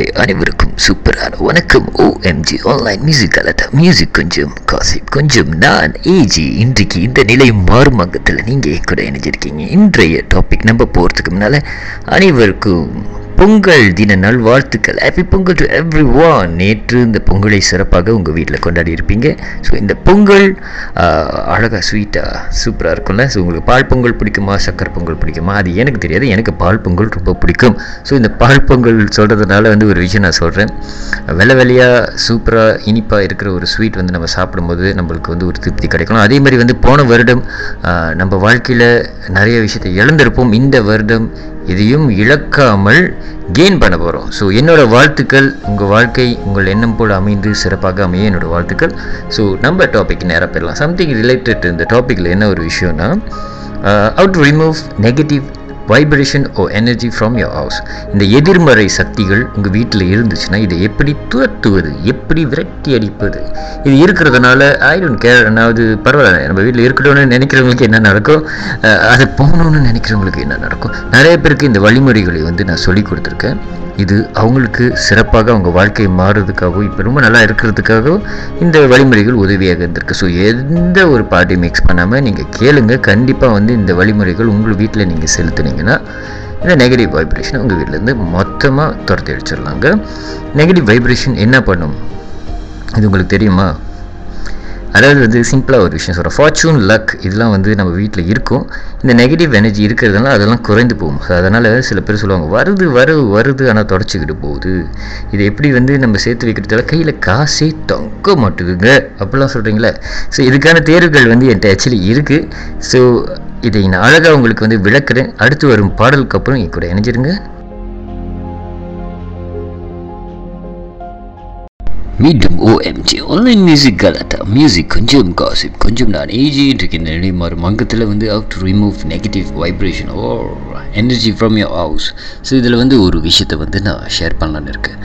Hi அனைவருக்கும் சூப்பரான வணக்கம். ஓஎம்ஜி ஆன்லைன் மியூசிக் அல்லது மியூசிக் கொஞ்சம் காசிப் கொஞ்சம். நான் ஏஜி இன்றைக்கு இந்த நிலை மாறுமங்கத்தில் நீங்கள் கூட இணைஞ்சிருக்கீங்க. இன்றைய டாபிக் நம்ம போகிறதுக்கு முன்னால் அனைவருக்கும் பொங்கல் தின நல்வாழ்த்துக்கள் happy Pongal to everyone நேற்று இந்த பொங்கலை சிறப்பாக உங்கள் வீட்டில் கொண்டாடி இருப்பீங்க. ஸோ இந்த பொங்கல் அழகாக ஸ்வீட்டாக சூப்பராக இருக்கும்ல. ஸோ உங்களுக்கு பால் பொங்கல் பிடிக்குமா? சக்கரை பொங்கல் பிடிக்குமா? அது எனக்கு தெரியாது. எனக்கு பால் பொங்கல் ரொம்ப பிடிக்கும். ஸோ இந்த பால் பொங்கல் சொல்கிறதுனால வந்து ஒரு விஷயம் நான் சொல்கிறேன் வெள்ளை வெள்ளையாக சூப்பராக இனிப்பாக இருக்கிற ஒரு ஸ்வீட் வந்து நம்ம சாப்பிடும்போது நம்மளுக்கு வந்து ஒரு திருப்தி கிடைக்கணும். அதே மாதிரி வந்து போன வருடம் நம்ம வாழ்க்கையில் நிறைய விஷயத்தை இழந்திருப்போம். இந்த வருடம் இதையும் இழக்காமல் கெயின் பண்ண போகிறோம் ஸோ என்னோட வாழ்த்துக்கள் உங்கள் வாழ்க்கை உங்கள் எண்ணம் போல் அமைந்து சிறப்பாக அமைய என்னோடய வாழ்த்துக்கள். ஸோ நம்ம டாபிக் நேராக போயிடலாம். சம்திங் ரிலேட்டட் இந்த டாப்பிக்கில் என்ன ஒரு விஷயம்னா out to remove negative vibration or energy from your house இந்த எதிர்மறை சக்திகள் உங்கள் வீட்டில் இருந்துச்சுன்னா இதை எப்படி துரத்துவது? எப்படி விரட்டி அடிப்பது? இது இருக்கிறதுனால ஐ டோன்ட் கேர் அதாவது பரவாயில்ல நம்ம வீட்டில் இருக்கணும்னு நினைக்கிறவங்களுக்கு என்ன நடக்கும்? அது போகணும்னு நினைக்கிறவங்களுக்கு என்ன நடக்கும்? நிறைய பேருக்கு இந்த வழிமுறைகளை வந்து நான் சொல்லி கொடுத்துருக்கேன். இது அவங்களுக்கு சிறப்பாக அவங்க வாழ்க்கை மாறுறதுக்காகவும் இப்போ ரொம்ப நல்லா இருக்கிறதுக்காகவும் இந்த வழிமுறைகள் உதவியாக இருந்திருக்கு. ஸோ எந்த ஒரு பாட்டையும் மிக்ஸ் பண்ணாமல் நீங்கள் கேளுங்க. கண்டிப்பாக வந்து இந்த வழிமுறைகள் உங்கள் வீட்டில் நீங்கள் செலுத்துனீங்க. செலுத்துனீங்கன்னா இந்த நெகட்டிவ் வைப்ரேஷனை உங்கள் வீட்டிலேருந்து மொத்தமாக துரத்தி அடிச்சிடலாங்க. நெகட்டிவ் வைப்ரேஷன் என்ன பண்ணும்? இது உங்களுக்கு தெரியுமா? அதாவது வந்து சிம்பிளாக ஒரு விஷயம் சொல்கிறேன் ஃபார்ச்சூன் லக் இதெல்லாம் வந்து நம்ம வீட்டில் இருக்கும். இந்த நெகட்டிவ் எனர்ஜி இருக்கிறதுனால அதெல்லாம் குறைந்து போகும். அதனால் சில பேர் சொல்லுவாங்க வருது வரு வருது ஆனால் தொடச்சிக்கிட்டு போகுது. இது எப்படி வந்து நம்ம சேர்த்து வைக்கிறதால கையில் காசே தொங்க மாட்டுதுங்க. அப்படிலாம் சொல்கிறீங்களே ஸோ இதுக்கான தேர்வுகள் வந்து என்கிட்ட ஆக்சுவலி இருக்குது ஸோ இதை நான் அழகாக உங்களுக்கு வந்து விளக்குறேன். அடுத்து வரும் பாடலுக்கு அப்புறம் என் கூட இணைஞ்சிருங்க. மீண்டும் ஓஎம்ஜி ஆன்லைன் மியூசிக் கலாட்டா மியூசிக் கொஞ்சம் காசிப் கொஞ்சம் நான் ஏஜி இன்றைக்கு இந்த நிலை மாறும் அங்கத்தில் வந்து how to remove negative vibration or energy from your house so இதில் வந்து ஒரு விஷயத்தை வந்து நான் ஷேர் பண்ணலான்னு இருக்கேன்.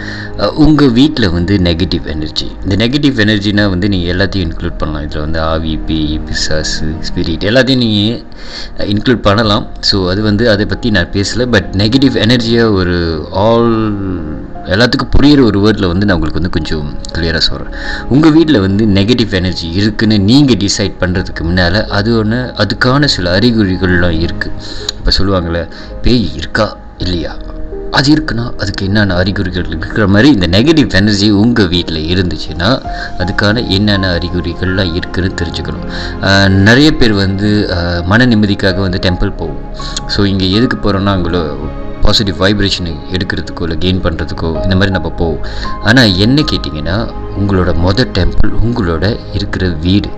உங்கள் வீட்டில் வந்து நெகட்டிவ் எனர்ஜி இந்த நெகட்டிவ் எனர்ஜினால் வந்து நீங்கள் எல்லாத்தையும் இன்க்ளூட் பண்ணலாம். இதில் வந்து ஆவி பேய் பிசாசு ஸ்பிரிட் எல்லாத்தையும் நீங்கள் இன்க்ளூட் பண்ணலாம். ஸோ அது வந்து அதை பற்றி நான் பேசலை. பட் நெகட்டிவ் எனர்ஜியாக ஒரு ஆல் எல்லாத்துக்கும் புரியிற ஒரு வேர்டில் வந்து நான் உங்களுக்கு வந்து கொஞ்சம் கிளியராக சொல்கிறேன் உங்கள் வீட்டில் வந்து நெகட்டிவ் எனர்ஜி இருக்குன்னு நீங்கள் டிசைட் பண்ணுறதுக்கு முன்னால் அது ஒன்று அதுக்கான சில அறிகுறிகள்லாம் இருக்குது இப்போ சொல்லுவாங்களே பேய் இருக்கா இல்லையா? அது இருக்குன்னா அதுக்கு என்னென்ன அறிகுறிகள் இருக்கிற மாதிரி இந்த நெகட்டிவ் எனர்ஜி உங்கள் வீட்டில் இருந்துச்சுன்னா அதுக்கான என்னென்ன அறிகுறிகள்லாம் இருக்குதுன்னு தெரிஞ்சுக்கணும். நிறைய பேர் வந்து மன நிம்மதிக்காக வந்து டெம்பிள் போகும். ஸோ இங்கே எதுக்கு போகிறோன்னா அவங்கள பாசிட்டிவ் வைப்ரேஷனை எடுக்கிறதுக்கோ இல்லை கெயின் பண்ணுறதுக்கோ இந்த மாதிரி நம்ம போவோம் ஆனால் என்ன கேட்டிங்கன்னா உங்களோட மொதல் டெம்பிள் உங்களோட இருக்கிற வீடு.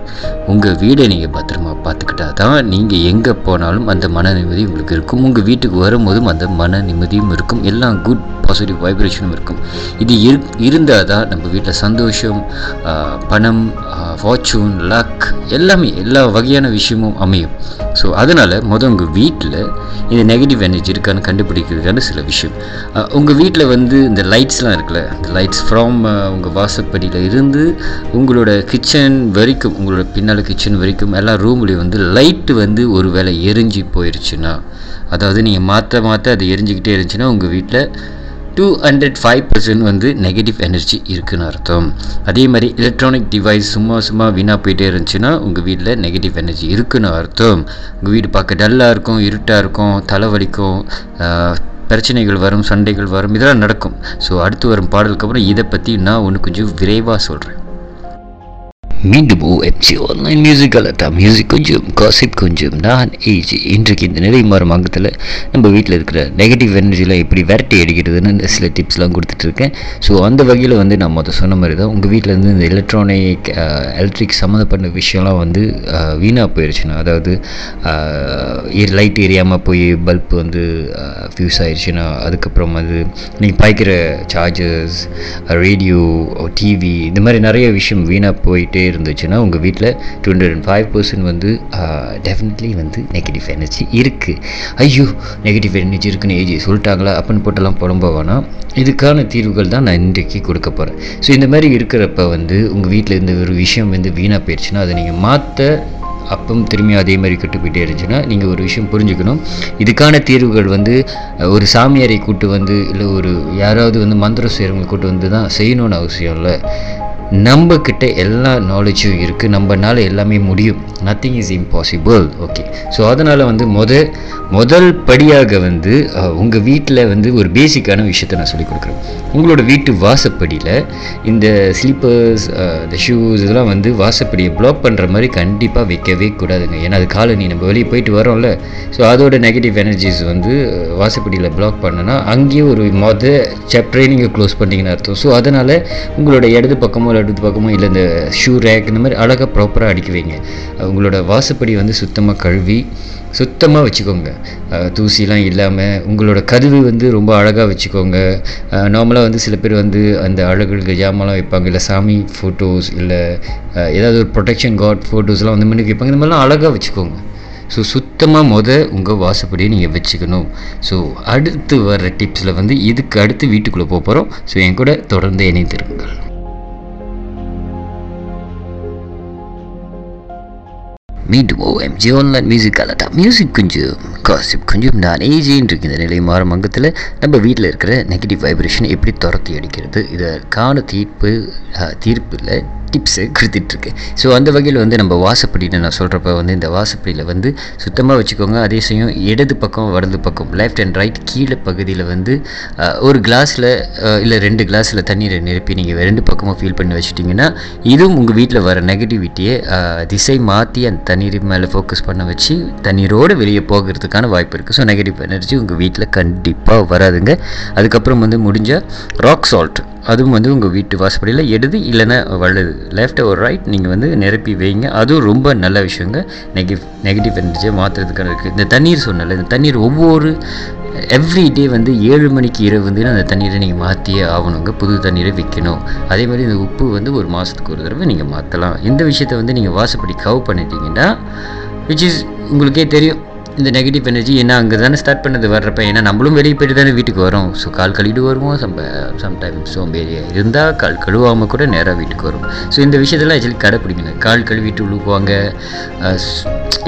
உங்கள் வீடை நீங்கள் பத்திரமா பார்த்துக்கிட்டா தான் நீங்கள் எங்கே போனாலும் அந்த மன நிம்மதி உங்களுக்கு இருக்கும். உங்கள் வீட்டுக்கு வரும்போதும் அந்த மன நிம்மதியும் இருக்கும். எல்லாம் குட் பாசிட்டிவ் வைப்ரேஷனும் இருக்கும். இது இரு இருந்தால் தான் நம்ம வீட்டில் சந்தோஷம் பணம் ஃபார்ச்சூன் லக் எல்லாமே எல்லா வகையான விஷயமும் அமையும். ஸோ அதனால் மொதல் உங்கள் வீட்டில் இந்த நெகட்டிவ் எனர்ஜி இருக்கான்னு கண்டுபிடிக்கிறதுக்கான சில விஷயம். உங்கள் வீட்டில் வந்து இந்த லைட்ஸ்லாம் இருக்குல்ல இந்த லைட்ஸ் ஃப்ரம் உங்கள் வாசப்படியில் இருந்து உங்களோட கிச்சன் வரைக்கும் உங்களோட பின்னால் கிச்சன் வரைக்கும் எல்லா ரூம்லேயும் வந்து லைட்டு வந்து ஒரு வேளை எரிஞ்சு போயிருச்சுன்னா அதாவது நீங்கள் மாற்ற மாற்ற அது எரிஞ்சுக்கிட்டே இருந்துச்சுன்னா உங்கள் வீட்டில் டூ ஹண்ட்ரட் ஃபைவ் பர்சன்ட் வந்து நெகட்டிவ் எனர்ஜி இருக்குதுன்னு அர்த்தம். அதே மாதிரி எலக்ட்ரானிக் டிவைஸ் சும்மா சும்மா வீணாக போயிட்டே இருந்துச்சுன்னா உங்கள் வீட்டில் நெகட்டிவ் எனர்ஜி இருக்குன்னு அர்த்தம். உங்கள் வீடு பார்க்க டல்லாக இருக்கும் இருட்டாக இருக்கும் தலைவலிக்கும் பிரச்சனைகள் வரும் சண்டைகள் வரும் இதெல்லாம் நடக்கும். ஸோ அடுத்து வரும் பாடலுக்கு அப்புறம் இதை பற்றி நான் ஒன்று கொஞ்சம் விரைவாக சொல்கிறேன் மீண்டும் ஓஎம்சி ஆன்லைன் மியூசிக் அலட்டா மியூசிக் கொஞ்சம் காசிப் கொஞ்சம் நான் ஏஜி இன்றைக்கு இந்த நிலை மாறும் அங்கத்தில் நம்ம வீட்டில் இருக்கிற நெகட்டிவ் எனர்ஜிலாம் எப்படி விரட்டி அடிக்கிறதுன்னு இந்த சில டிப்ஸ்லாம் கொடுத்துட்ருக்கேன் ஸோ அந்த வகையில் வந்து நான் மொதல் சொன்ன மாதிரி தான் உங்கள் வீட்டில் இருந்து இந்த எலக்ட்ரானிக் எலக்ட்ரிக் சம்மந்தப்பட்ட விஷயம்லாம் வந்து வீணாக போயிடுச்சுன்னா அதாவது லைட் எரியாமல் போய் பல்ப் வந்து ஃபியூஸ் ஆயிடுச்சுன்னா அதுக்கப்புறம் வந்து நீங்கள் பாய்க்கிற சார்ஜர்ஸ் ரேடியோ டிவி இந்த மாதிரி நிறைய விஷயம் வீணாக போயிட்டு இருந்துச்சுன்னா உங்கள் வீட்டில் two hundred and five percent வந்து டெஃபினெட்லி வந்து நெகட்டிவ் எனர்ஜி இருக்குது ஐயோ நெகட்டிவ் எனர்ஜி இருக்குன்னு ஏஜி சொல்லிட்டாங்களா? அப்படின்னு போட்டெல்லாம் புலம்ப வேணாம் இதுக்கான தீர்வுகள் தான் நான் இன்றைக்கு கொடுக்க போகிறேன் ஸோ இந்த மாதிரி இருக்கிறப்ப வந்து உங்கள் வீட்டில் இந்த ஒரு விஷயம் வந்து வீணாக போயிடுச்சுன்னா அதை நீங்கள் மாற்ற அப்பவும் திரும்பி அதே மாதிரி கெட்டு போயிட்டே இருந்துச்சுன்னா நீங்கள் ஒரு விஷயம் புரிஞ்சுக்கணும். இதுக்கான தீர்வுகள் வந்து ஒரு சாமியாரை கூட்டு வந்து இல்லை ஒரு யாராவது வந்து மந்திரம் செய்கிறவங்க கூட்டு வந்து தான் செய்யணும்னு அவசியம் இல்லை. நம்மக்கிட்ட எல்லா நாலேஜும் இருக்குது நம்மனால எல்லாமே முடியும். Nothing is impossible okay so அதனால் வந்து முத முதல் படியாக வந்து உங்கள் வீட்டில் வந்து ஒரு பேசிக்கான விஷயத்த நான் சொல்லிக் கொடுக்குறேன். உங்களோட வீட்டு வாசப்படியில் இந்த ஸ்லீப்பர்ஸ் இந்த ஷூஸ் இதெல்லாம் வந்து வாசப்படியை பிளாக் பண்ணுற மாதிரி கண்டிப்பாக வைக்கவே கூடாதுங்க. ஏன்னா அது காலனி. நம்ம வெளியே போயிட்டு வரோம்ல ஸோ அதோட நெகட்டிவ் எனர்ஜிஸ் வந்து வாசப்படியில் பிளாக் பண்ணனா அங்கேயே ஒரு மொத சாப்டரே நீங்கள் க்ளோஸ் பண்ணிங்கன்னு அர்த்தம். ஸோ அதனால் உங்களோட இடது பக்கமோ இல்லை பார்க்கமோ இல்லை இந்த ஷூ ரேக் இந்த மாதிரி அழகாக ப்ராப்பராக அடிக்க வைங்க. உங்களோட வாசப்படி வந்து சுத்தமாக கழுவி சுத்தமாக வச்சுக்கோங்க. தூசிலாம் இல்லாமல் உங்களோட கதவு வந்து ரொம்ப அழகாக வச்சுக்கோங்க. நார்மலாக வந்து சில பேர் வந்து அந்த அழகுக்கு ஜாமான்லாம் வைப்பாங்க இல்லை சாமி ஃபோட்டோஸ் இல்லை ஏதாவது ஒரு ப்ரொடெக்ஷன் காட் ஃபோட்டோஸ்லாம் வந்து மாதிரி வைப்பாங்க. இந்த மாதிரிலாம் அழகாக வச்சுக்கோங்க. ஸோ சுத்தமாக முத உங்கள் வாசப்படியை நீங்கள் வச்சுக்கணும். ஸோ அடுத்து வர டிப்ஸில் வந்து இதுக்கு அடுத்து வீட்டுக்குள்ளே போக போகிறோம் ஸோ என் கூட தொடர்ந்து இணைந்திருங்கள். மீண்டும் ஓஎம்ஜி ஆன்லைன் மியூசிக் தான். மியூசிக் கொஞ்சம் காசிப் கொஞ்சம் நான் ஏஜின்னு இருக்கு இந்த நிலை மாறும் அங்கத்தில் நம்ம வீட்டில் இருக்கிற நெகட்டிவ் வைப்ரேஷன் எப்படி துரத்தி அடிக்கிறது இதற்கான தீர்ப்பு தீர்ப்பு இல்லை. டிப்ஸு கொடுத்துட்ருக்கு. ஸோ அந்த வகையில் வந்து நம்ம வாசப்படின்னு நான் சொல்கிறப்ப வந்து இந்த வாசப்படியில் வந்து சுத்தமாக வச்சுக்கோங்க. அதே சமயம் இடது பக்கம் வலது பக்கம் லெஃப்ட் அண்ட் ரைட் கீழே பகுதியில் வந்து ஒரு கிளாஸில் இல்லை ரெண்டு கிளாஸில் தண்ணீரை நிரப்பி நீங்கள் ரெண்டு பக்கமும் ஃபீல் பண்ணி வச்சுட்டிங்கன்னா இதுவும் உங்கள் வீட்டில் வர நெகட்டிவிட்டியை திசை மாற்றி அந்த தண்ணீர் மேலே ஃபோக்கஸ் பண்ண வச்சு தண்ணீரோடு வெளியே போகிறதுக்கான வாய்ப்பு இருக்குது ஸோ நெகட்டிவ் எனர்ஜி உங்கள் வீட்டில் கண்டிப்பாக வராதுங்க. அதுக்கப்புறம் வந்து முடிஞ்சால் ராக் சால்ட் அதுவும் வந்து உங்கள் வீட்டு வாசப்படியில் எடுது இல்லைன்னா வலது. லெஃப்ட் ஒரு ரைட் நீங்கள் வந்து நிரப்பி வைங்க. அதுவும் ரொம்ப நல்ல விஷயங்க. நெகட்டிவ் நெகட்டிவ் எனர்ஜியை மாற்றுறதுக்கான இருக்குது இந்த தண்ணீர் சொன்னல இந்த தண்ணீர் ஒவ்வொரு எவ்ரி டே வந்து ஏழு மணிக்கு இரவு வந்து அந்த தண்ணீரை நீங்கள் மாற்றியே ஆகணுங்க. புது தண்ணீரை விற்கணும் அதே மாதிரி இந்த உப்பு வந்து ஒரு மாதத்துக்கு ஒரு தடவை நீங்கள் மாற்றலாம் இந்த விஷயத்தை வந்து நீங்கள் வாசப்படி கவ் பண்ணிட்டீங்கன்னா விச் இஸ் உங்களுக்கே தெரியும். இந்த நெகட்டிவ் எனர்ஜி என்ன அங்கே தானே ஸ்டார்ட் பண்ணது? வர்றப்ப ஏன்னா நம்மளும் வெளியே போயிட்டு தானே வீட்டுக்கு வரோம் ஸோ கால் கழுவிட்டு வருவோம். சம்ப சம்டைம் சோம்பேறியாக இருந்தால் கால் கழுவாமல் கூட நேராக வீட்டுக்கு வரும். ஸோ இந்த விஷயத்தெல்லாம் ஆக்சுவலி கடைப்பிடிக்கணும் கால் கழுவிட்டு உழுக்குவாங்க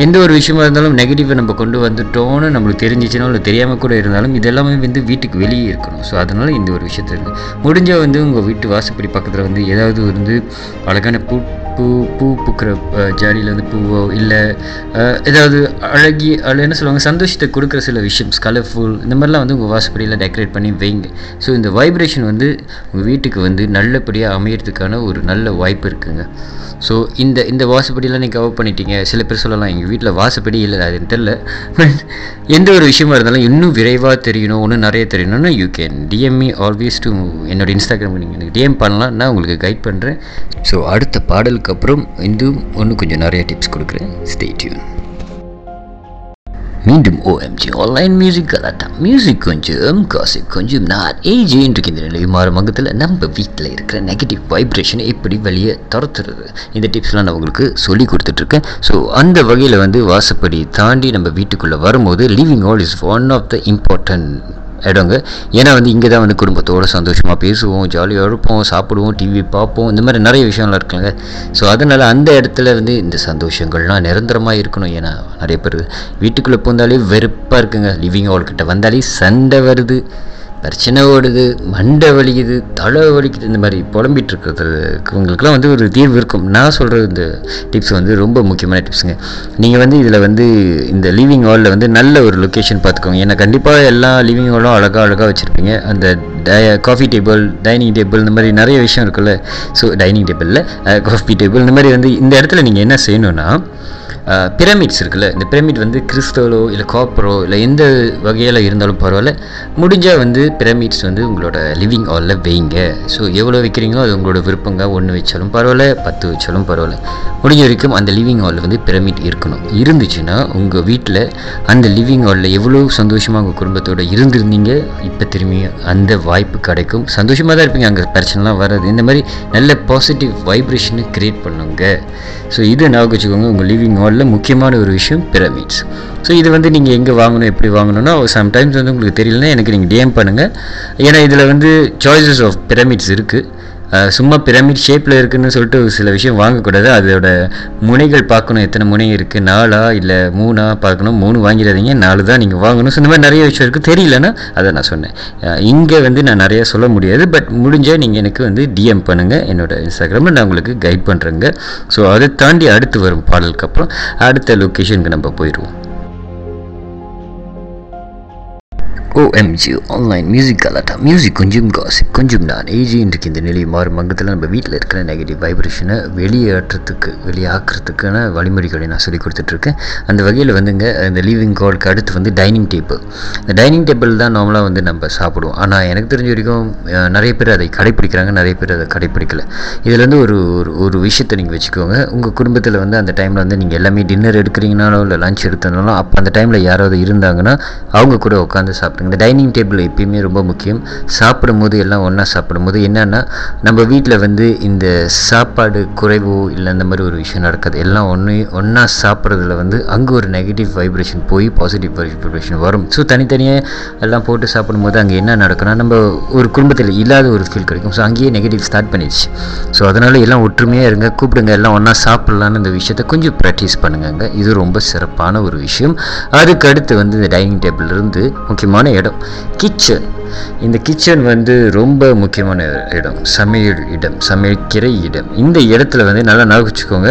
எந்த ஒரு விஷயமா இருந்தாலும் நெகட்டிவை நம்ம கொண்டு வந்துட்டோம்னு நம்மளுக்கு தெரிஞ்சிச்சுன்னா இல்லை தெரியாமல் கூட இருந்தாலும் இதெல்லாமே வந்து வீட்டுக்கு வெளியே இருக்கணும். ஸோ அதனால் இந்த ஒரு விஷயத்தில் முடிஞ்சால் வந்து உங்கள் வீட்டு வாசப்படி பக்கத்தில் வந்து ஏதாவது வந்து அழகான பூ பூ பூ பூக்கிற ஜாடியில் வந்து பூவோ இல்லை ஏதாவது அழகி அதில் என்ன சொல்லுவாங்க சந்தோஷத்தை கொடுக்குற சில விஷயம்ஸ் கலர்ஃபுல் இந்த மாதிரிலாம் வந்து உங்கள் வாசப்படியில் டெக்கரேட் பண்ணி வைங்க. ஸோ இந்த வைப்ரேஷன் வந்து உங்கள் வீட்டுக்கு வந்து நல்லபடியாக அமையறதுக்கான ஒரு நல்ல வாய்ப்பு இருக்குங்க. ஸோ இந்த இந்த வாசப்படியெல்லாம் நீங்கள் கவர் பண்ணிட்டீங்க. சில பேர் சொல்லலாம் எங்கள் வீட்டில் வாசப்படி இல்லை அது தெரில பட் எந்த ஒரு விஷயமா இருந்தாலும் இன்னும் விரைவாக தெரியணும் ஒன்று நிறைய தெரியணும்னா you can DM me always to என்னோட இன்ஸ்டாகிராம் நீங்கள் எனக்கு டிஎம் பண்ணலாம். நான் உங்களுக்கு கைட் பண்ணுறேன் ஸோ அடுத்த பாடலுக்கு அதுக்கப்புறம் இன்னும் இன்னும் கொஞ்சம் நிறைய டிப்ஸ் கொடுக்குறேன். ஸ்டே டியூன் மீண்டும் ஓஎம்ஜி ஆன்லைன் மியூசிக் கலாட்டம் மியூசிக் கொஞ்சம் காசிப் கொஞ்சம் நான் ஏஜ் இருக்கின்ற நிலை மாறும் மகத்தில் நம்ம வீட்டில் இருக்கிற நெகட்டிவ் வைப்ரேஷனை எப்படி வெளியே துரத்துறது? இந்த டிப்ஸ்லாம் நான் உங்களுக்கு சொல்லி கொடுத்துட்ருக்கேன். ஸோ அந்த வகையில் வந்து வாசப்படி தாண்டி நம்ம வீட்டுக்குள்ளே வரும்போது living hall is one of the important இடங்க. ஏன்னா வந்து இங்கே தான் வந்து குடும்பத்தோடு சந்தோஷமாக பேசுவோம் ஜாலியாக இருப்போம் சாப்பிடுவோம் டிவி பார்ப்போம் இந்த மாதிரி நிறைய விஷயம்லாம் இருக்குங்க ஸோ அதனால் அந்த இடத்துல வந்து இந்த சந்தோஷங்கள்லாம் நிரந்தரமாக இருக்கணும். ஏன்னா நிறைய பேர் வீட்டுக்குள்ளே போந்தாலே வெறுப்பாக இருக்குங்க. லிவிங் ஹால் கிட்ட வந்தாலே சண்டை வருது. பிரச்சனை ஓடுது மண்டை வலிக்குது தலை வலிக்குது இந்த மாதிரி புலம்பிட்டு வந்து ஒரு தீர்வு இருக்கும். நான் சொல்கிற இந்த டிப்ஸ் வந்து ரொம்ப முக்கியமான டிப்ஸுங்க நீங்கள் வந்து இதில் வந்து இந்த லிவிங் ஹாலில் வந்து நல்ல ஒரு லொக்கேஷன் பார்த்துக்கோங்க. ஏன்னா கண்டிப்பாக எல்லா லிவிங் ஹாலும் அழகாக அழகாக வச்சுருப்பீங்க. அந்த காஃபி டேபிள் டைனிங் டேபிள் இந்த மாதிரி நிறைய விஷயம் இருக்குல்ல. ஸோ டைனிங் டேபிளில் காஃபி டேபிள் இந்த மாதிரி வந்து இந்த இடத்துல நீங்கள் என்ன செய்யணும்னா பிரமிட்ஸ் இருக்குல்ல இந்த பிரமிட் வந்து கிறிஸ்தவலோ இல்லை காப்பரோ இல்லை எந்த வகையில் இருந்தாலும் பரவாயில்ல. முடிஞ்சால் வந்து பிரமிட்ஸ் வந்து உங்களோட லிவிங் ஹாலில் வைங்க. ஸோ எவ்வளோ வைக்கிறீங்களோ அது உங்களோட விருப்பங்க. ஒன்று வச்சாலும் பரவாயில்ல பத்து வச்சாலும் பரவாயில்ல. முடிஞ்ச வரைக்கும் அந்த லிவிங் ஹாலில் வந்து பிரமிட் இருக்கணும். இருந்துச்சுன்னா உங்கள் வீட்டில் அந்த லிவிங் ஹாலில் எவ்வளோ சந்தோஷமாக உங்கள் குடும்பத்தோட இருந்திருந்தீங்க இப்போ திரும்பி அந்த வாய்ப்பு கிடைக்கும். சந்தோஷமாக தான் இருப்பீங்க அங்கே பிரச்சனைலாம் வராது. இந்த மாதிரி நல்ல பாசிட்டிவ் வைப்ரேஷனை க்ரியேட் பண்ணுங்க. ஸோ இது நான் வச்சுக்கோங்க உங்கள் லிவிங் ஹாலில் முக்கியமான ஒரு விஷயம் பிரமிட்ஸ் ஸோ இது வந்து நீங்கள் எங்கே வாங்கணும் எப்படி வாங்கணும்னா சம்டைம்ஸ் வந்து உங்களுக்கு தெரியலனா எனக்கு நீங்கள் டிஎம் பண்ணுங்கள் ஏன்னா இதில் வந்து சாய்ஸஸ் ஆஃப் பிரமிட்ஸ் இருக்குது சும்மா பிரமிட் ஷேப்பில் இருக்குன்னு சொல்லிட்டு ஒரு சில விஷயம் வாங்கக்கூடாது. அதோட முனைகள் பார்க்கணும். எத்தனை முனை இருக்குது நாலா இல்லை மூணா பார்க்கணும்? மூணு வாங்கிடாதீங்க. நாலு தான் நீங்கள் வாங்கணும். ஸோ இந்த மாதிரி நிறைய விஷயம் இருக்குது தெரியலன்னா அதை நான் சொன்னேன். இங்கே வந்து நான் நிறையா சொல்ல முடியாது. பட் முடிஞ்சால் நீங்கள் எனக்கு வந்து டிஎம் பண்ணுங்கள் என்னோட இன்ஸ்டாகிராமில் நான் உங்களுக்கு கைட் பண்ணுறேங்க ஸோ அதை தாண்டி அடுத்து வரும் பாடலுக்கு அப்புறம் அடுத்த லொக்கேஷனுக்கு நம்ம போயிடுவோம். ஓஎம்ஜி ஆன்லைன் மியூசிக் கலாட்டா மியூசிக் கொஞ்சம் காசிப் கொஞ்சம் நான் ஏஜின்றிருக்கு இந்த நிலை மாறும். மங்கத்தில் நம்ம வீட்டில் இருக்கிற நெகட்டிவ் வைப்ரேஷனை வெளியேற்றத்துக்கு வெளியாக்குறதுக்கான வழிமுறைகளை நான் சொல்லி கொடுத்துட்ருக்கேன். அந்த வகையில் வந்துங்க இந்த லீவிங் கால்க்கு அடுத்து வந்து டைனிங் டேபிள் இந்த டைனிங் டேபிள் தான் நார்மலாக வந்து நம்ம சாப்பிடுவோம். ஆனால் எனக்கு தெரிஞ்ச வரைக்கும் நிறைய பேர் அதை கடைப்பிடிக்கிறாங்க நிறைய பேர் அதை கடைப்பிடிக்கல. இதுலேருந்து ஒரு ஒரு ஒரு விஷயத்தை நீங்கள் வச்சுக்கோங்க. உங்கள் குடும்பத்தில் வந்து அந்த டைமில் வந்து நீங்கள் எல்லாமே டின்னர் எடுக்கிறீங்கனாலும் இல்லை லஞ்ச் எடுத்தனாலும் அப்போ அந்த டைமில் யாராவது இருந்தாங்கன்னா அவங்க கூட உட்காந்து சாப்பிடுங்க இந்த டைனிங் டேபிள் எப்பயுமே ரொம்ப முக்கியம். சாப்பிடும்போது எல்லாம் ஒன்றா சாப்பிடும்போது என்னென்னா நம்ம வீட்டில் வந்து இந்த சாப்பாடு குறைவோ இல்லை அந்த மாதிரி ஒரு விஷயம் நடக்காது. எல்லாம் ஒன்று ஒன்றா சாப்பிட்றதுல வந்து அங்கே ஒரு நெகட்டிவ் வைப்ரேஷன் போய் பாசிட்டிவ் வைப்ரேஷன் வரும். ஸோ தனித்தனியாக எல்லாம் போட்டு சாப்பிடும்போது அங்கே என்ன நடக்கும்னா நம்ம ஒரு குடும்பத்தில் இல்லாத ஒரு ஃபீல் கிடைக்கும். ஸோ அங்கேயே நெகட்டிவ் ஸ்டார்ட் பண்ணிடுச்சு. ஸோ அதனால் எல்லாம் ஒற்றுமையாக இருங்க கூப்பிடுங்க எல்லாம் ஒன்றா சாப்பிட்லான்னு இந்த விஷயத்தை கொஞ்சம் ப்ராக்டிஸ் பண்ணுங்கங்க. இது ரொம்ப சிறப்பான ஒரு விஷயம். அதுக்கு அடுத்து வந்து இந்த டைனிங் டேபிள் இருந்து முக்கியமான இடம். கிச்சன். இந்த கிச்சன் வந்து ரொம்ப முக்கியமான இடம். சமையல் இடம் சமைக்கிற இடம். இந்த இடத்துல வந்து நல்லா ஞாபகம் வச்சுக்கோங்க.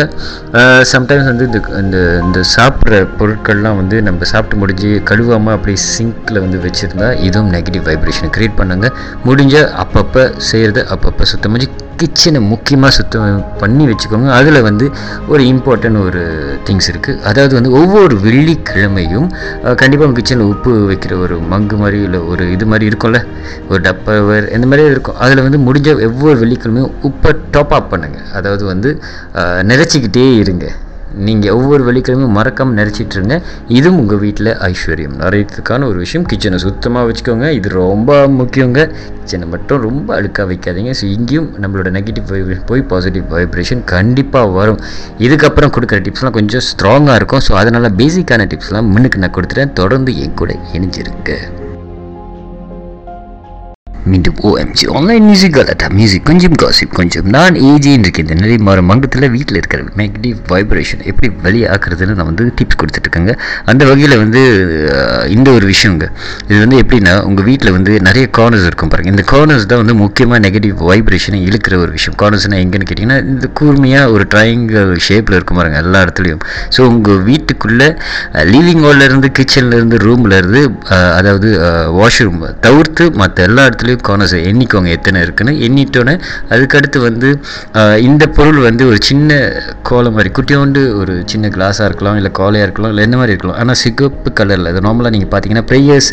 சம்டைம்ஸ் வந்து இந்த இந்த இந்த சாப்பிட்ற பொருட்கள்லாம் வந்து நம்ம சாப்பிட்டு முடிஞ்சு கழுவாமல் அப்படியே சிங்க்கில் வந்து வச்சுருந்தா இதுவும் நெகட்டிவ் வைப்ரேஷன் க்ரியேட் பண்ணுங்க. முடிஞ்ச அப்பப்போ செய்கிறத அப்பப்போ சுத்தம் கிச்சனை முக்கியமாக சுத்தம் பண்ணி வச்சுக்கோங்க. அதில் வந்து ஒரு இம்பார்ட்டன்ட் ஒரு திங்ஸ் இருக்குது அதாவது வந்து ஒவ்வொரு வெள்ளிக்கிழமையும் கண்டிப்பாக கிச்சனில் உப்பு வைக்கிற ஒரு மங்கு மாதிரி இல்லை ஒரு இது மாதிரி இருக்கும்ல. ஒரு டப்பவர் இந்த மாதிரி இருக்கும். அதில் வந்து முடிஞ்ச ஒவ்வொரு வெள்ளிக்கிழமையும் உப்பை டாப் அப் பண்ணுங்கள் அதாவது வந்து அஹ், நிறைச்சிக்கிட்டே இருங்க. நீங்கள் ஒவ்வொரு வெள்ளிக்கிழமையும் மறக்காமல் நினச்சிட்ருங்க இதுவும் உங்கள் வீட்டில் ஐஸ்வர்யம். நிறையத்துக்கான ஒரு விஷயம் கிச்சனை சுத்தமாக வச்சுக்கோங்க. இது ரொம்ப முக்கியங்க. கிச்சனை மட்டும் ரொம்ப அழுக்காக வைக்காதீங்க. ஸோ இங்கேயும் நம்மளோட நெகட்டிவ் வைப்ரேஷன் போய் பாசிட்டிவ் வைப்ரேஷன் கண்டிப்பாக வரும். இதுக்கப்புறம் கொடுக்குற டிப்ஸ்லாம் கொஞ்சம் ஸ்ட்ராங்காக இருக்கும். ஸோ அதனால் பேசிக்கான டிப்ஸ்லாம் முன்னுக்கு நான் கொடுத்துட்டேன் தொடர்ந்து என் கூட இணைஞ்சிருங்க. மீண்டும் ஓஎம்ஜி ஆன்லைன் மியூசிக் கலாட்டா மியூசிக் கொஞ்சம் காசிப் கொஞ்சம் நான் ஏஜி இன்றைக்கு இந்த நிறைய மாறும். மங்கத்தில் வீட்டில் இருக்கிற நெகட்டிவ் வைப்ரேஷன் எப்படி வெளியாக்குறதுன்னு நான் வந்து டிப்ஸ் கொடுத்துட்ருக்கேங்க அந்த வகையில் வந்து இந்த ஒரு விஷயங்க. இது வந்து எப்படின்னா உங்கள் வீட்டில் வந்து நிறைய கார்னர்ஸ் இருக்கும் பாருங்கள் இந்த கார்னர்ஸ் தான் வந்து முக்கியமாக நெகட்டிவ் வைப்ரேஷனை இழுக்கிற ஒரு விஷயம். கார்னர்ஸ்னால் எங்கேன்னு கேட்டிங்கன்னா இந்த கூர்மையாக ஒரு ட்ரையாங்கிள் ஷேப்பில் இருக்கும் பாருங்கள் எல்லா இடத்துலையும். ஸோ உங்கள் வீட்டுக்குள்ளே லிவிங் ஹால்லேருந்து கிச்சன்லேருந்து ரூம்லேருந்து அதாவது வாஷ்ரூம் தவிர்த்து மற்ற எல்லா இடத்துலையும் கார்னர்ஸ் எண்ணிக்கோங்க எத்தனை இருக்குன்னு. எண்ணிட்டோன்னே அதுக்கடுத்து வந்து இந்த பொருள் வந்து ஒரு சின்ன கோலம் மாதிரி குட்டியோண்டு ஒரு சின்ன கிளாஸாக இருக்கலாம் இல்லை கோலையாக இருக்கலாம் இல்லை என்ன மாதிரி இருக்கலாம். ஆனால் சிகப்பு கலரில் அது நார்மலாக நீங்கள் பார்த்தீங்கன்னா ப்ரேயர்ஸ்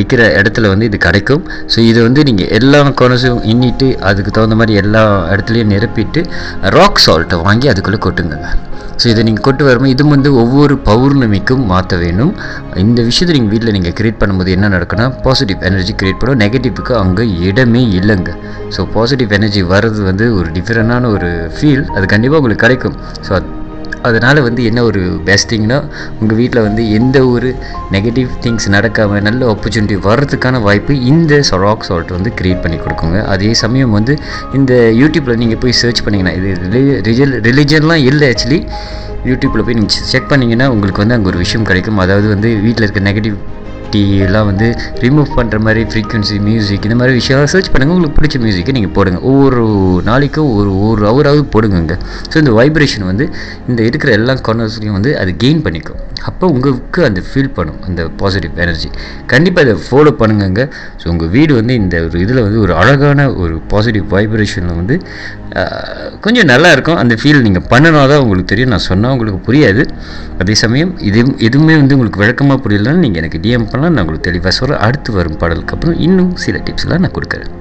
விற்கிற இடத்துல வந்து இது கிடைக்கும். ஸோ இது வந்து நீங்கள் எல்லா கார்னர்ஸும் எண்ணிட்டு அதுக்கு தகுந்த மாதிரி எல்லா இடத்துலையும் நிரப்பிட்டு ராக் சால்ட்டை வாங்கி அதுக்குள்ளே கொட்டுங்க ஸோ இதை நீங்கள் கொண்டு வரும்போது இது வந்து ஒவ்வொரு பௌர்ணமிக்கும் மாற்ற வேணும். இந்த விஷயத்தை நீங்கள் வீட்டில் நீங்கள் கிரியேட் பண்ணும்போது என்ன நடக்குன்னா பாசிட்டிவ் எனர்ஜி கிரியேட் பண்ணும். நெகட்டிவ்க்கு அங்கே இடமே இல்லைங்க. ஸோ பாசிட்டிவ் எனர்ஜி வர்றது வந்து ஒரு டிஃப்ரெண்டான ஒரு ஃபீல் அது கண்டிப்பாக உங்களுக்கு கிடைக்கும். ஸோ அதனால் வந்து என்ன ஒரு பெஸ்ட் திங்னா உங்கள் வீட்டில் வந்து எந்த ஒரு நெகட்டிவ் திங்ஸ் நடக்காமல் நல்ல ஆப்பர்ச்சுனிட்டி வர்றதுக்கான வாய்ப்பு இந்த ராக் சால்ட் வந்து க்ரியேட் பண்ணி கொடுக்குங்க. அதே சமயம் வந்து இந்த யூடியூப்பில் நீங்கள் போய் சர்ச் பண்ணிங்கன்னா இது ரிஜல் ரிலிஜன்லாம் இல்லை ஆக்சுவலி யூடியூப்பில் போய் நீங்கள் செக் பண்ணிங்கன்னா உங்களுக்கு வந்து அங்கே ஒரு விஷயம் கிடைக்கும். அதாவது வந்து வீட்டில் இருக்க நெகட்டிவ் எல்லாம் வந்து ரிமூவ் பண்ணுற மாதிரி ஃப்ரீக்வன்சி மியூசிக் இந்த மாதிரி விஷயம் சர்ச் பண்ணுங்கள் உங்களுக்கு பிடிச்ச மியூசிக்கை நீங்கள் போடுங்க. ஒவ்வொரு நாளைக்கும் ஒரு ஒரு ஹவராவது போடுங்க ஸோ இந்த வைப்ரேஷன் வந்து இந்த இருக்கிற எல்லா கார்னர்ஸ்லையும் வந்து அது கெயின் பண்ணிக்கும். அப்போ உங்களுக்கு அந்த ஃபீல் பண்ணும் அந்த பாசிட்டிவ் எனர்ஜி கண்டிப்பாக அதை ஃபாலோ பண்ணுங்கங்க. ஸோ உங்கள் வீடு வந்து இந்த ஒரு இதில் வந்து ஒரு அழகான ஒரு பாசிட்டிவ் வைப்ரேஷனில் வந்து கொஞ்சம் நல்லா இருக்கும். அந்த ஃபீல் நீங்கள் பண்ணினா தான் உங்களுக்கு தெரியும். நான் சொன்னால் உங்களுக்கு புரியாது. அதே சமயம் இது எதுவுமே வந்து உங்களுக்கு விளக்கமாக புரியலன்னு நீங்கள் எனக்கு டிஎம் பண்ணலாம். நான் உங்களுக்கு தெளிவாக சொல்கிறேன் அடுத்து வரும் பாடலுக்கு அப்புறம் இன்னும் சில டிப்ஸ்லாம் நான் கொடுக்குறேன்.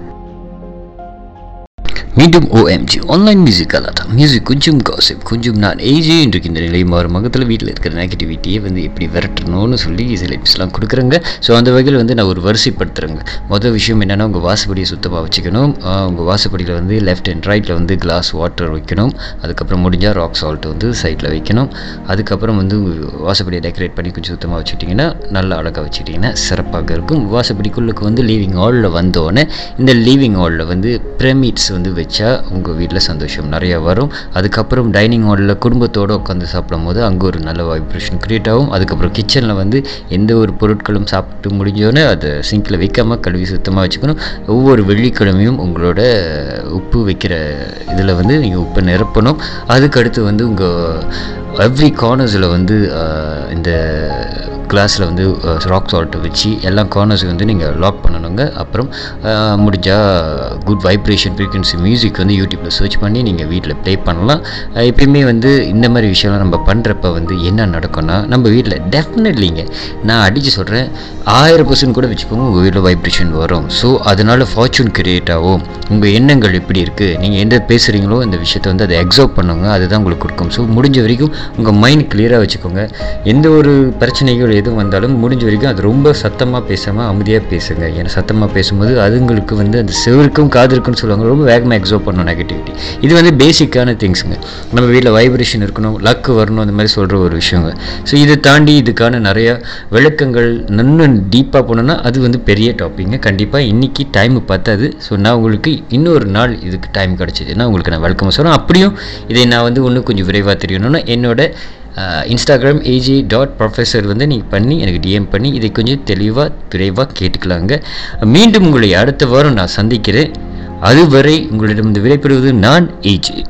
மீண்டும் ஓஎம்ஜி ஆன்லைன் மியூசிக் கலாட்டா. மியூசிக் கொஞ்சம் காசிப் கொஞ்சம் நான் ஏஜி இருக்கின்ற இந்த நிலை மாறும். மகத்தில் வீட்டில் இருக்கிற நெகட்டிவிட்டியை வந்து எப்படி விரட்டணும்னு சொல்லி சில டிப்ஸ்லாம் கொடுக்குறேங்க. ஸோ அந்த வகையில் வந்து நான் ஒரு வரிசைப்படுத்துகிறேங்க மொதல் விஷயம் என்னென்னா உங்கள் வாசப்படியை சுத்தமாக வச்சுக்கணும். உங்கள் வாசப்படியில் வந்து லெஃப்ட் அண்ட் ரைட்டில் வந்து கிளாஸ் வாட்டர் வைக்கணும். அதுக்கப்புறம் முடிஞ்சால் ராக் சால்ட் வந்து சைட்டில் வைக்கணும். அதுக்கப்புறம் வந்து வாசப்படியை டெக்கரேட் பண்ணி கொஞ்சம் சுத்தமாக வச்சுட்டிங்கன்னா நல்லா அழகாக வச்சுட்டிங்கன்னா சிறப்பாக இருக்கும். வாசப்படிக்குள்ளுக்கு வந்து லீவிங் ஹாலில் வந்தோடனே இந்த லீவிங் ஹாலில் வந்து பிரமிட்ஸ் வந்து வச்சா உங்கள் வீட்டில் சந்தோஷம் நிறையா வரும். அதுக்கப்புறம் டைனிங் ஹாலில் குடும்பத்தோடு உட்காந்து சாப்பிடும் போது அங்கே ஒரு நல்ல வைப்ரேஷன் க்ரியேட் ஆகும். அதுக்கப்புறம் கிச்சனில் வந்து எந்த ஒரு பொருட்களும் சாப்பிட்டு முடிஞ்சோடனே அதை சிங்கில் வைக்காமல் கழுவி சுத்தமாக வச்சுக்கணும். ஒவ்வொரு வெள்ளிக்கிழமையும் உங்களோட உப்பு வைக்கிற இதில் வந்து நீங்கள் உப்பை நிரப்பணும். அதுக்கடுத்து வந்து உங்கள் எவ்ரி கார்னர்ஸில் வந்து இந்த கிளாஸில் வந்து ராக் சால்ட்டை வச்சு எல்லா கார்னர்ஸுக்கு வந்து நீங்கள் லாக் பண்ணணுங்க. அப்புறம் முடிஞ்சால் குட் வைப்ரேஷன் ஃப்ரீக்வன்சி மியூசிக் வந்து யூடியூப்பில் சர்ச் பண்ணி நீங்கள் வீட்டில் ப்ளே பண்ணலாம். எப்பயுமே வந்து இந்த மாதிரி விஷயம்லாம் நம்ம பண்ணுறப்ப வந்து என்ன நடக்கும்னா நம்ம வீட்டில் டெஃபினெட்லிங்க நான் அடித்து சொல்கிறேன் ஆயிரம் பர்சன்ட் கூட வச்சுக்கோங்க உங்கள் வீட்டில் வைப்ரேஷன் வரும். ஸோ அதனால் ஃபார்ச்சூன் கிரியேட் ஆகும். உங்கள் எண்ணங்கள் எப்படி இருக்குது நீங்கள் எந்த பேசுகிறீங்களோ அந்த விஷயத்தை வந்து அதை எக்ஸாப் பண்ணுங்க. அதுதான் உங்களுக்கு கொடுக்கும். ஸோ முடிஞ்ச வரைக்கும் உங்கள் மைண்ட் கிளியராக வச்சுக்கோங்க. எந்த ஒரு எதுவும் வந்தாலும் முடிஞ்ச வரைக்கும் அது ரொம்ப சத்தமாக பேசாமல் அமைதியாக பேசுங்க. ஏன்னா சத்தமாக பேசும்போது அதுங்களுக்கு வந்து அந்த செவருக்கும் காதிருக்குன்னு சொல்லுவாங்க. ரொம்ப வேகமாக எக்ஸோப் பண்ணணும் நெகட்டிவிட்டி இது வந்து பேசிக்கான திங்ஸுங்க நம்ம வீட்டில் வைப்ரேஷன் இருக்கணும் லக்கு வரணும் அந்த மாதிரி சொல்கிற ஒரு விஷயங்க. ஸோ இதை தாண்டி இதுக்கான நிறையா விளக்கங்கள் இன்னும் டீப்பாக போனோன்னா அது வந்து பெரிய டாப்பிங்க கண்டிப்பாக இன்றைக்கி டைம் பார்த்தாது. ஸோ நான் உங்களுக்கு இன்னொரு நாள் இதுக்கு டைம் கிடச்சிதுன்னா உங்களுக்கு நான் வெல்கம் சொல்கிறேன் அப்படியும் இதை நான் வந்து இன்னும் கொஞ்சம் விரைவாக தெரியணும்னா என்னோட இன்ஸ்டாகிராம் ஏஜி டாட் ப்ரொஃபஸர் வந்து நீங்கள் பண்ணி எனக்கு டிஎம் பண்ணி இதை கொஞ்சம் தெளிவாக விரைவாக கேட்டுக்கலாங்க. மீண்டும் உங்களை அடுத்த வாரம் நான் சந்திக்கிறேன். அதுவரை உங்களிடம் விடைபெறுவது நான் ஏஜி